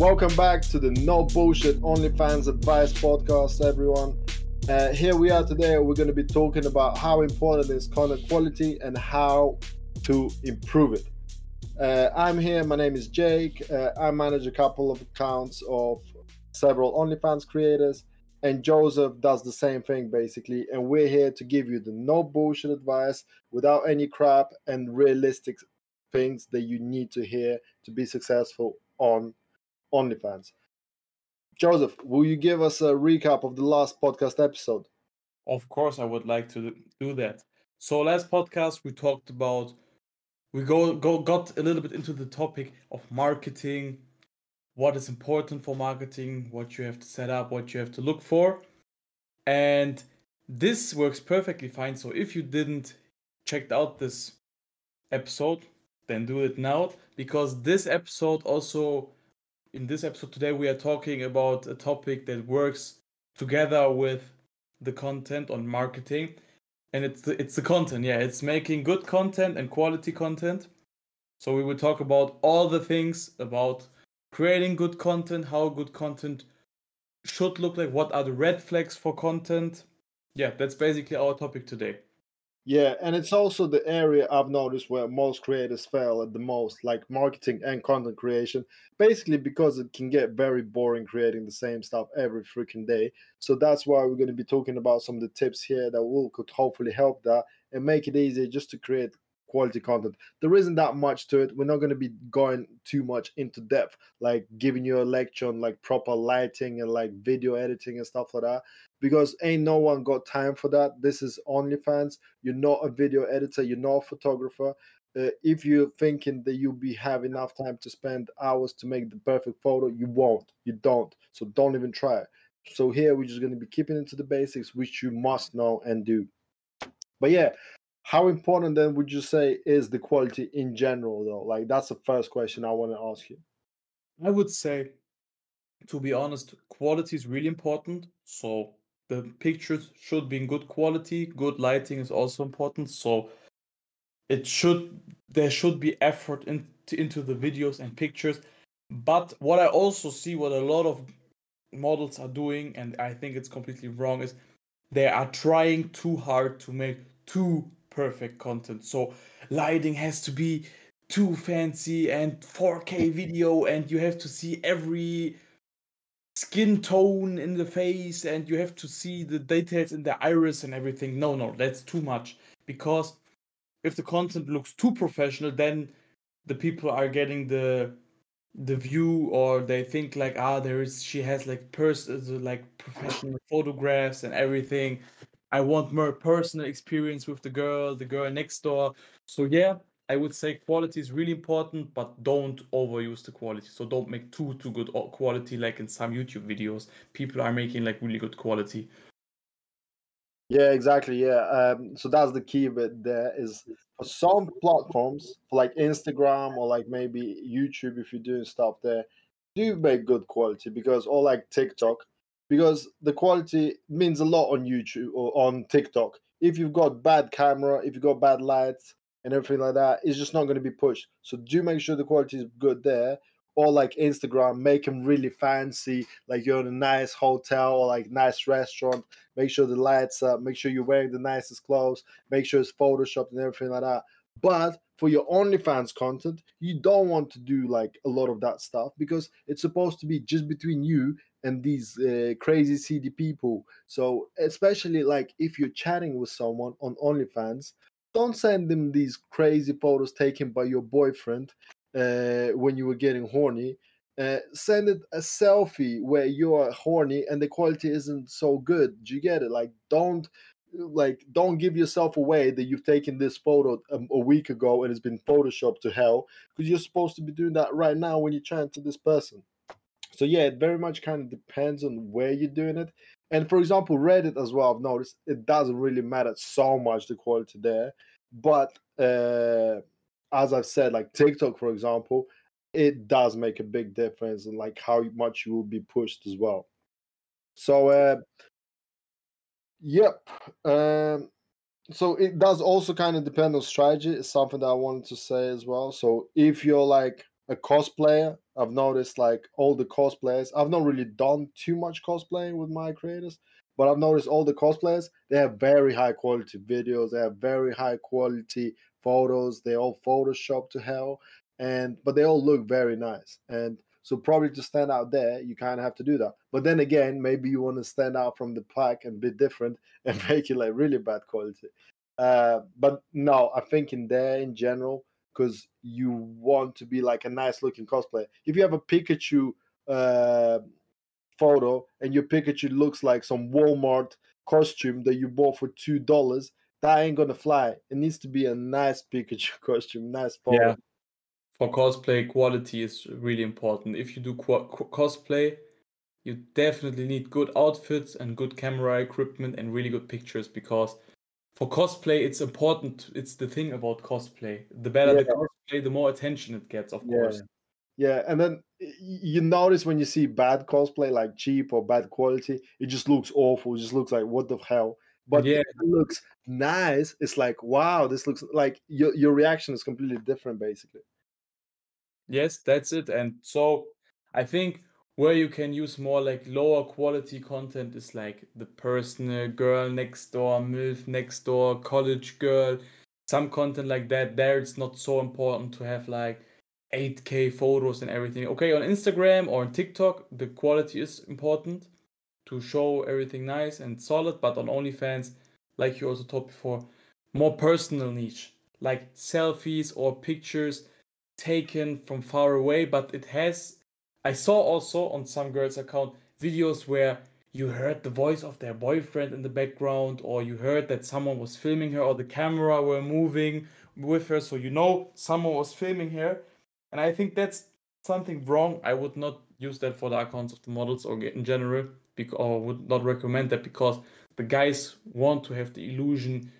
Welcome back to the No Bullshit OnlyFans Advice Podcast, everyone. Uh, here we are today. We're going to be talking about how important is content quality and how to improve it. Uh, I'm here. My name is Jake. Uh, I manage a couple of accounts of several OnlyFans creators, and Joseph does the same thing basically. And we're here to give you the no bullshit advice without any crap and realistic things that you need to hear to be successful on OnlyFans. Joseph, will you give us a recap of the last podcast episode? Of course, I would like to do that. So last podcast we talked about we go go got a little bit into the topic of marketing, what is important for marketing, what you have to set up, what you have to look for. And this works perfectly fine. So if you didn't check out this episode, then do it now because this episode also in this episode today we are talking about a topic that works together with the content on marketing. And it's the, it's the content yeah. It's making good content and quality content. So we will talk about all the things about creating good content how good content should look like what are the red flags for content. Yeah that's basically our topic today yeah, and it's also the area I've noticed where most creators fail at the most, like marketing and content creation, basically because it can get very boring creating the same stuff every freaking day. So that's why we're going to be talking about some of the tips here that will could hopefully help that and make it easier just to create quality content. There isn't that much to it. We're not going to be going too much into depth, like giving you a lecture on like proper lighting and like video editing and stuff like that, because ain't no one got time for that. This is OnlyFans. You're not a video editor. You're not a photographer. Uh, if you're thinking that you'll be have enough time to spend hours to make the perfect photo, you won't. You don't. So don't even try. It. So here we're just going to be keeping it to the basics, which you must know and do. But yeah, how important then would you say is the quality in general though? Like that's the first question i want to ask you. I would say to be honest quality is really important. So the pictures should be in good quality. Good lighting is also important. So it should there should be effort into, into the videos and pictures. But what i also see what a lot of models are doing and i think it's completely wrong is they are trying too hard to make too perfect content. So lighting has to be too fancy and 4K video, and you have to see every skin tone in the face, and you have to see the details in the iris and everything. No, no, that's too much because if the content looks too professional, then the people are getting the the view or they think like ah there is she has like pers like professional photographs and everything I want more personal experience with the girl, the girl next door. So yeah, I would say quality is really important, but don't overuse the quality. So don't make too too good quality like in some YouTube videos. People are making like really good quality. Yeah, exactly. Yeah. Um, so that's the key bit there is for some platforms, like Instagram or like maybe YouTube, if you're doing stuff there, do make good quality because or like TikTok, because the quality means a lot on YouTube or on TikTok. If you've got bad camera, if you've got bad lights and everything like that, it's just not going to be pushed. So do make sure the quality is good there. Or like Instagram, make them really fancy, like you're in a nice hotel or like nice restaurant. Make sure the lights up, make sure you're wearing the nicest clothes, make sure it's photoshopped and everything like that. But for your OnlyFans content, you don't want to do like a lot of that stuff because it's supposed to be just between you and these uh, crazy CD people. So especially like if you're chatting with someone on OnlyFans, don't send them these crazy photos taken by your boyfriend uh, when you were getting horny. Uh, send it a selfie where you're horny and the quality isn't so good. Do you get it? Like don't like don't give yourself away that you've taken this photo a, a week ago and it's been photoshopped to hell because you're supposed to be doing that right now when you're chatting to this person. So yeah, it very much kind of depends on where you're doing it. And for example, Reddit as well, I've noticed it doesn't really matter so much the quality there. But uh, as I've said, like TikTok, for example, it does make a big difference in like how much you will be pushed as well. So uh, yep. Um, so it does also kind of depend on strategy. It's something that I wanted to say as well. So if you're like a cosplayer, I've noticed like all the cosplayers. I've not really done too much cosplaying with my creators, but I've noticed all the cosplayers they have very high quality videos. They have very high quality photos. They all Photoshop to hell, and but they all look very nice. And so probably to stand out there, you kind of have to do that. But then again, maybe you want to stand out from the pack and be different and make it like really bad quality. Uh, but no, I think in there in general, because you want to be like a nice looking cosplay. If you have a Pikachu uh, photo and your Pikachu looks like some Walmart costume that you bought for two dollars, that ain't gonna fly. It needs to be a nice Pikachu costume, nice photo. Yeah. For cosplay, quality is really important. If you do co- cosplay, you definitely need good outfits and good camera equipment and really good pictures because for cosplay it's important it's the thing about cosplay. The better yeah. the cosplay the more attention it gets of yeah. course. Yeah and then you notice when you see bad cosplay like cheap or bad quality it just looks awful it just looks like what the hell? But yeah. it looks nice it's like wow this looks like your, your reaction is completely different basically. Yes that's it and so i think where you can use more like lower quality content is like the personal girl next door, MILF next door, college girl, some content like that. There it's not so important to have like 8K photos and everything. Okay, on Instagram or on TikTok, the quality is important to show everything nice and solid, but on OnlyFans, like you also talked before, more personal niche, like selfies or pictures taken from far away, but it has I saw also on some girls' account videos where you heard the voice of their boyfriend in the background, or you heard that someone was filming her, or the camera were moving with her, so you know someone was filming her. And I think that's something wrong. I would not use that for the accounts of the models or in general, because, or would not recommend that because the guys want to have the illusion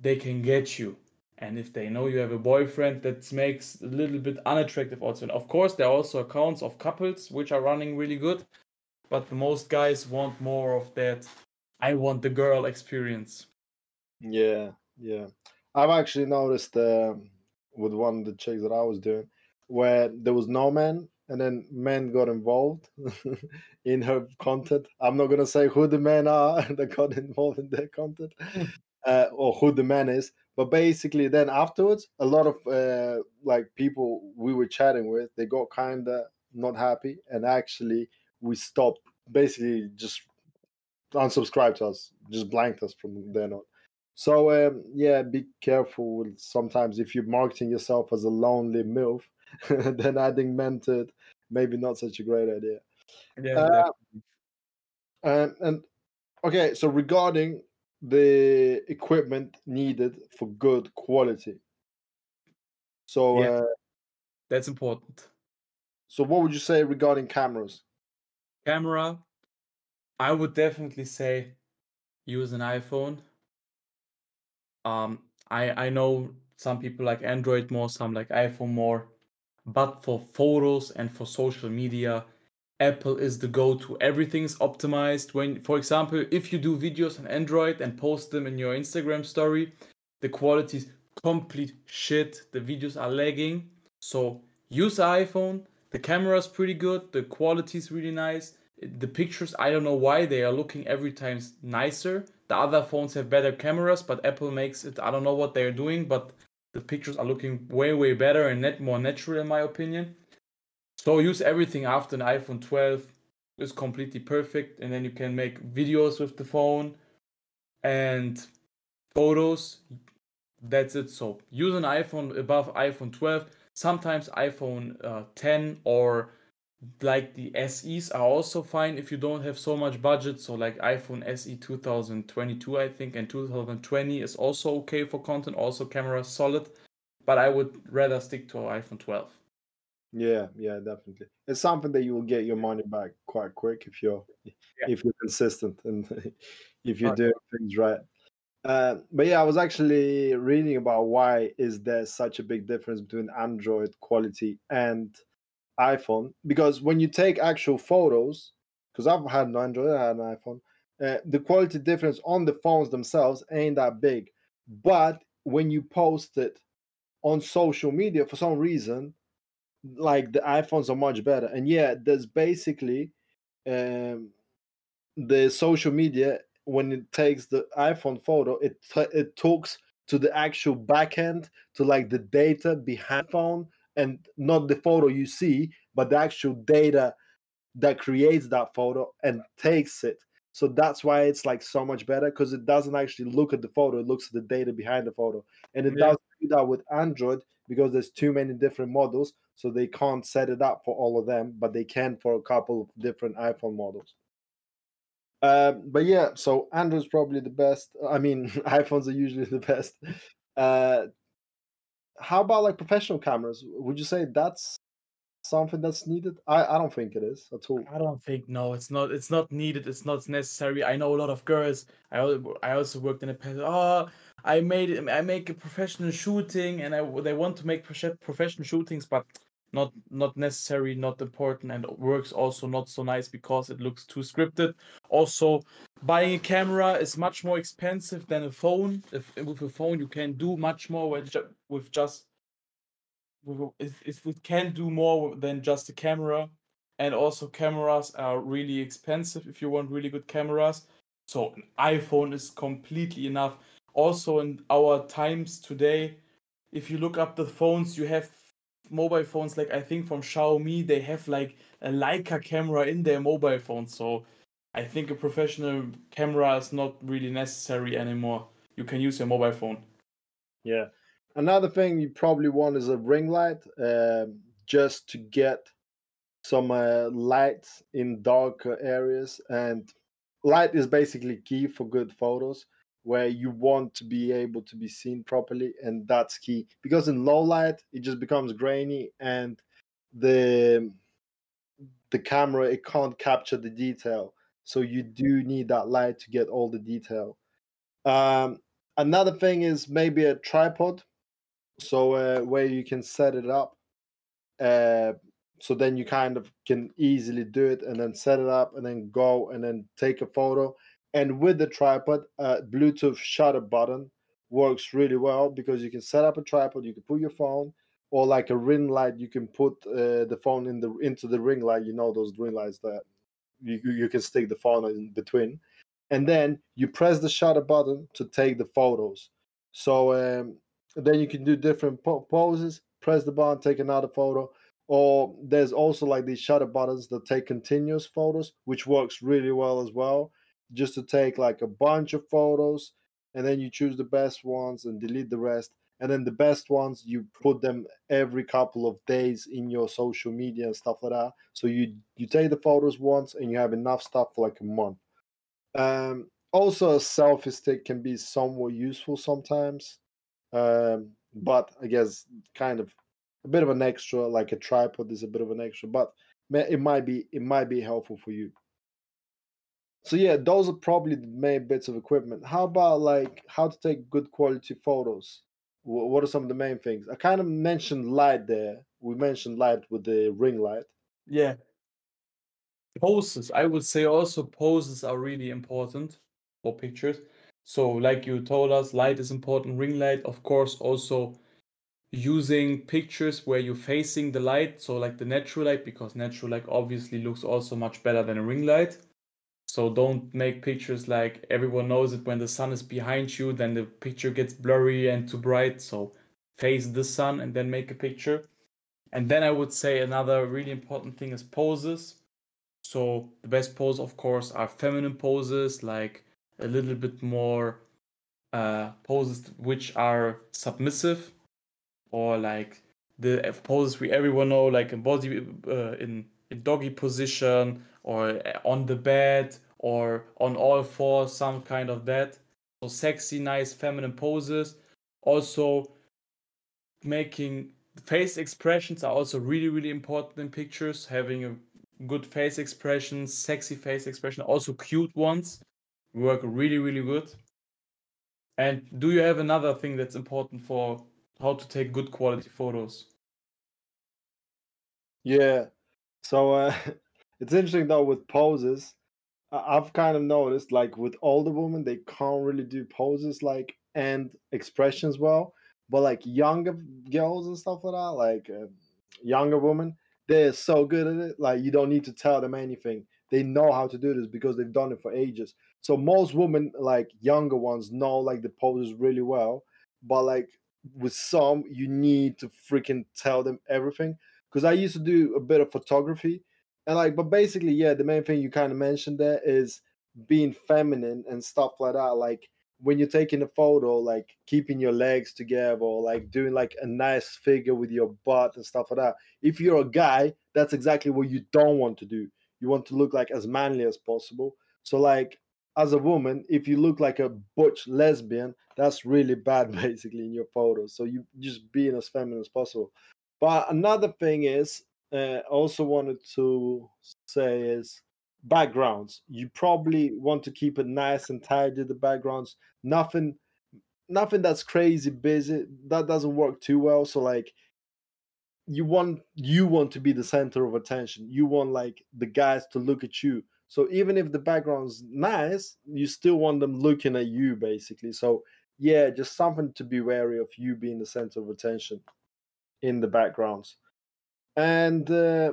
they can get you and if they know you have a boyfriend, that makes a little bit unattractive also. And of course, there are also accounts of couples which are running really good, but the most guys want more of that. I want the girl experience. Yeah, yeah. I've actually noticed uh, with one of the chicks that I was doing where there was no man and then men got involved in her content. I'm not gonna say who the men are that got involved in their content uh, or who the man is, but basically then afterwards a lot of uh, like people we were chatting with they got kind of not happy and actually we stopped basically just unsubscribed to us just blanked us from then on. So um, yeah be careful sometimes if you're marketing yourself as a lonely milf then adding men to it maybe not such a great idea. Yeah uh, and, and okay so regarding the equipment needed for good quality. So yeah, uh, that's important. So what would you say regarding cameras? Camera, I would definitely say use an iPhone. Um, I I know some people like Android more, some like iPhone more, but for photos and for social media, Apple is the go-to. Everything's optimized. When, for example, if you do videos on Android and post them in your Instagram story, the quality is complete shit. The videos are lagging. So use iPhone. The camera is pretty good. The quality is really nice. The pictures, I don't know why they are looking every time nicer. The other phones have better cameras, but Apple makes it. I don't know what they're doing, but the pictures are looking way way better and net more natural in my opinion. So use everything after an iPhone 12 is completely perfect, and then you can make videos with the phone and photos. That's it. So use an iPhone above iPhone 12. Sometimes iPhone uh, 10 or like the SEs are also fine if you don't have so much budget. So like iPhone SE 2022, I think, and 2020 is also okay for content. Also camera solid, but I would rather stick to iPhone 12. Yeah, yeah, definitely. It's something that you will get your money back quite quick if you're yeah. if you're consistent and if you're doing things right. Uh, but yeah, I was actually reading about why is there such a big difference between Android quality and iPhone because when you take actual photos, because I've had an Android, I had an iPhone, uh, the quality difference on the phones themselves ain't that big. But when you post it on social media, for some reason, like the iPhones are much better. And yeah, there's basically um, the social media when it takes the iPhone photo, it it talks to the actual backend to like the data behind phone and not the photo you see, but the actual data that creates that photo and takes it. So that's why it's like so much better because it doesn't actually look at the photo, it looks at the data behind the photo. And it yeah. does do that with Android because there's too many different models, so they can't set it up for all of them, but they can for a couple of different iPhone models. Uh, but yeah, so Android's probably the best. I mean, iPhones are usually the best. Uh, how about like professional cameras? Would you say that's something that's needed? I, I don't think it is at all. I don't think no, it's not. It's not needed. It's not necessary. I know a lot of girls. I I also worked in a past. Oh, I made. I make a professional shooting, and I they want to make professional shootings, but not not necessary, not important, and works also not so nice because it looks too scripted. Also, buying a camera is much more expensive than a phone. If with a phone you can do much more with, just if, it can do more than just a camera. And also cameras are really expensive if you want really good cameras. So an iPhone is completely enough. Also in our times today, if you look up the phones, you have mobile phones like I think from Xiaomi, they have like a Leica camera in their mobile phone. So I think a professional camera is not really necessary anymore. You can use your mobile phone. Yeah. Another thing you probably want is a ring light, uh, just to get some uh, light in dark areas. And light is basically key for good photos where you want to be able to be seen properly and that's key because in low light it just becomes grainy and the the camera it can't capture the detail so you do need that light to get all the detail um, another thing is maybe a tripod so uh, where you can set it up uh, so then you kind of can easily do it and then set it up and then go and then take a photo and with the tripod, uh, Bluetooth shutter button works really well because you can set up a tripod, you can put your phone, or like a ring light, you can put uh, the phone in the into the ring light. You know those ring lights that you you can stick the phone in between, and then you press the shutter button to take the photos. So um, then you can do different po- poses. Press the button, take another photo. Or there's also like these shutter buttons that take continuous photos, which works really well as well just to take like a bunch of photos and then you choose the best ones and delete the rest and then the best ones you put them every couple of days in your social media and stuff like that so you you take the photos once and you have enough stuff for like a month um, also a selfie stick can be somewhat useful sometimes um, but i guess kind of a bit of an extra like a tripod is a bit of an extra but it might be it might be helpful for you so yeah, those are probably the main bits of equipment. How about like how to take good quality photos? What are some of the main things? I kind of mentioned light there. We mentioned light with the ring light. Yeah. Poses. I would say also poses are really important for pictures. So like you told us, light is important, ring light, of course, also using pictures where you're facing the light, so like the natural light, because natural light obviously looks also much better than a ring light. So don't make pictures like everyone knows it when the sun is behind you, then the picture gets blurry and too bright. So face the sun and then make a picture. And then I would say another really important thing is poses. So the best pose, of course, are feminine poses, like a little bit more uh, poses which are submissive, or like the poses we everyone know, like in body uh, in in doggy position or on the bed or on all fours, some kind of that. So sexy, nice, feminine poses. Also, making face expressions are also really, really important in pictures. Having a good face expression, sexy face expression, also cute ones work really, really good. And do you have another thing that's important for how to take good quality photos? Yeah. So uh, it's interesting though with poses. I've kind of noticed, like with older women, they can't really do poses like and expressions well. But like younger girls and stuff like that, like uh, younger women, they're so good at it. Like you don't need to tell them anything. They know how to do this because they've done it for ages. So most women, like younger ones, know like the poses really well. But like with some, you need to freaking tell them everything. Because I used to do a bit of photography, and like, but basically, yeah, the main thing you kind of mentioned there is being feminine and stuff like that. Like when you're taking a photo, like keeping your legs together, or like doing like a nice figure with your butt and stuff like that. If you're a guy, that's exactly what you don't want to do. You want to look like as manly as possible. So like as a woman, if you look like a butch lesbian, that's really bad basically in your photos. So you just being as feminine as possible. But another thing is, uh, also wanted to say is backgrounds. You probably want to keep it nice and tidy. The backgrounds, nothing, nothing that's crazy busy. That doesn't work too well. So like, you want you want to be the center of attention. You want like the guys to look at you. So even if the background's nice, you still want them looking at you basically. So yeah, just something to be wary of you being the center of attention in the backgrounds. And uh,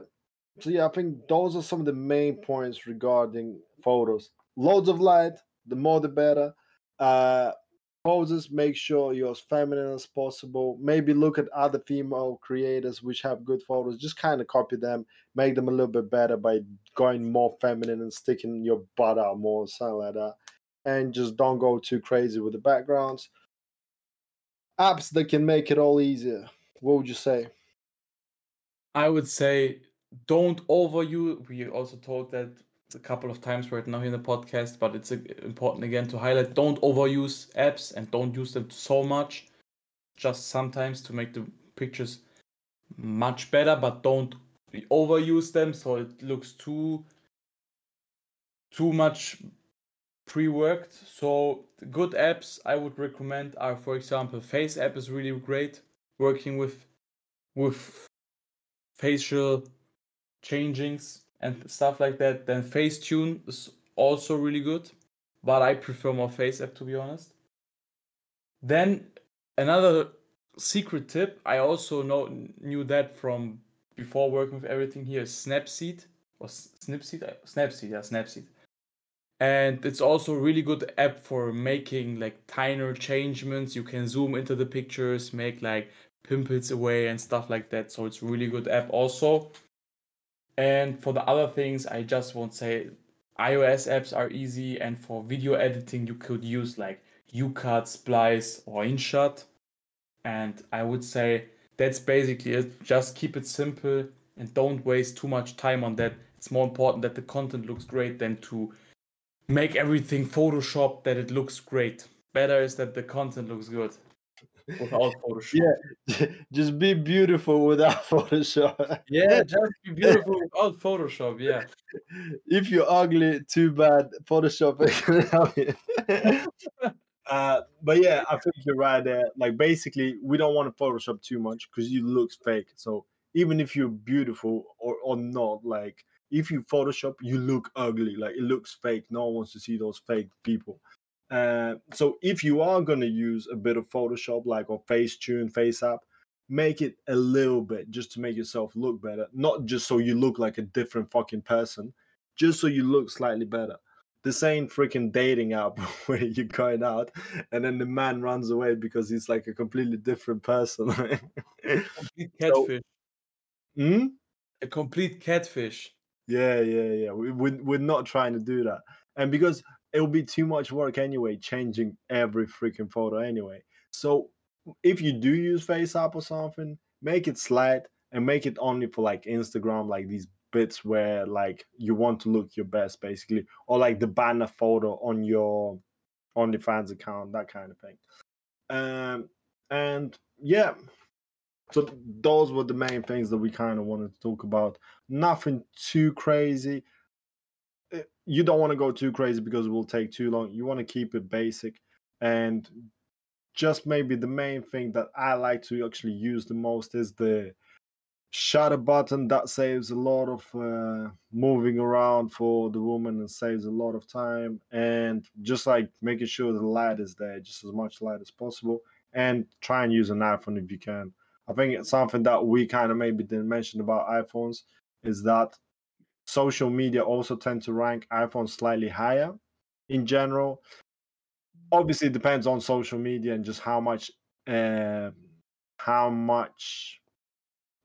so yeah, I think those are some of the main points regarding photos. Loads of light, the more the better. Uh, poses, make sure you're as feminine as possible. Maybe look at other female creators which have good photos. Just kind of copy them, make them a little bit better by going more feminine and sticking your butt out more, something like that. And just don't go too crazy with the backgrounds. Apps that can make it all easier. What would you say? I would say don't overuse. We also told that a couple of times right now in the podcast, but it's uh, important again to highlight don't overuse apps and don't use them so much. Just sometimes to make the pictures much better, but don't overuse them so it looks too too much pre-worked. So good apps I would recommend are for example FaceApp is really great working with with facial changings and stuff like that. Then Facetune is also really good, but I prefer more FaceApp to be honest. Then another secret tip, I also know knew that from before working with everything here is Snapseed or Snipseed, uh, Snapseed, yeah, Snapseed. And it's also a really good app for making like tinier changements. You can zoom into the pictures, make like pimples away and stuff like that. So it's really good app also. And for the other things, I just won't say iOS apps are easy. And for video editing, you could use like YouCut, Splice, or InShot. And I would say that's basically it. Just keep it simple and don't waste too much time on that. It's more important that the content looks great than to make everything Photoshop that it looks great. Better is that the content looks good without Photoshop. Yeah, just be beautiful without Photoshop. yeah, just be beautiful without Photoshop. Yeah. If you're ugly, too bad. Photoshop can help you. uh, but yeah, I think you're right there. Like basically, we don't want to Photoshop too much because you look fake. So even if you're beautiful or, or not, like if you Photoshop, you look ugly. Like it looks fake. No one wants to see those fake people. Uh, so if you are going to use a bit of Photoshop, like or Facetune, FaceApp, make it a little bit just to make yourself look better. Not just so you look like a different fucking person, just so you look slightly better. This ain't freaking dating app where you're going out and then the man runs away because he's like a completely different person. A complete catfish. So, hmm? A complete catfish. Yeah, yeah, yeah. We, we, we're not trying to do that. And because it will be too much work anyway, changing every freaking photo anyway. So if you do use FaceApp or something, make it slight and make it only for like Instagram, like these bits where like you want to look your best basically, or like the banner photo on your OnlyFans account, that kind of thing. Um, and yeah, so those were the main things that we kind of wanted to talk about. Nothing too crazy you don't want to go too crazy because it will take too long. You want to keep it basic and just maybe the main thing that I like to actually use the most is the shutter button that saves a lot of uh, moving around for the woman and saves a lot of time and just like making sure the light is there just as much light as possible and try and use an iphone if you can I think it's something that we kind of maybe didn't mention about iPhones is that social media also tend to rank iPhones slightly higher in general. Obviously, it depends on social media and just how much uh, how much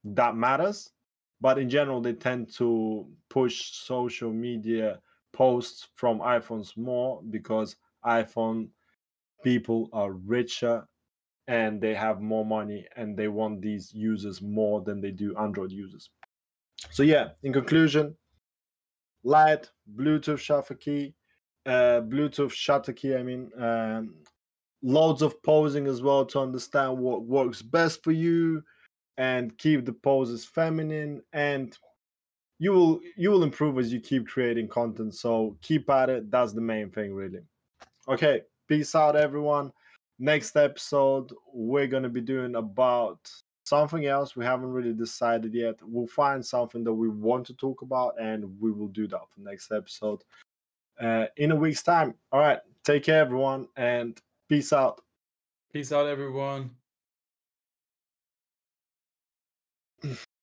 that matters. But in general, they tend to push social media posts from iPhones more because iPhone people are richer and they have more money and they want these users more than they do Android users. So yeah, in conclusion, light Bluetooth shutter key, uh, Bluetooth shutter key. I mean, um, loads of posing as well to understand what works best for you, and keep the poses feminine. And you will you will improve as you keep creating content. So keep at it. That's the main thing, really. Okay, peace out, everyone. Next episode, we're gonna be doing about something else we haven't really decided yet we'll find something that we want to talk about and we will do that for next episode uh, in a week's time. All right take care everyone and peace out. Peace out everyone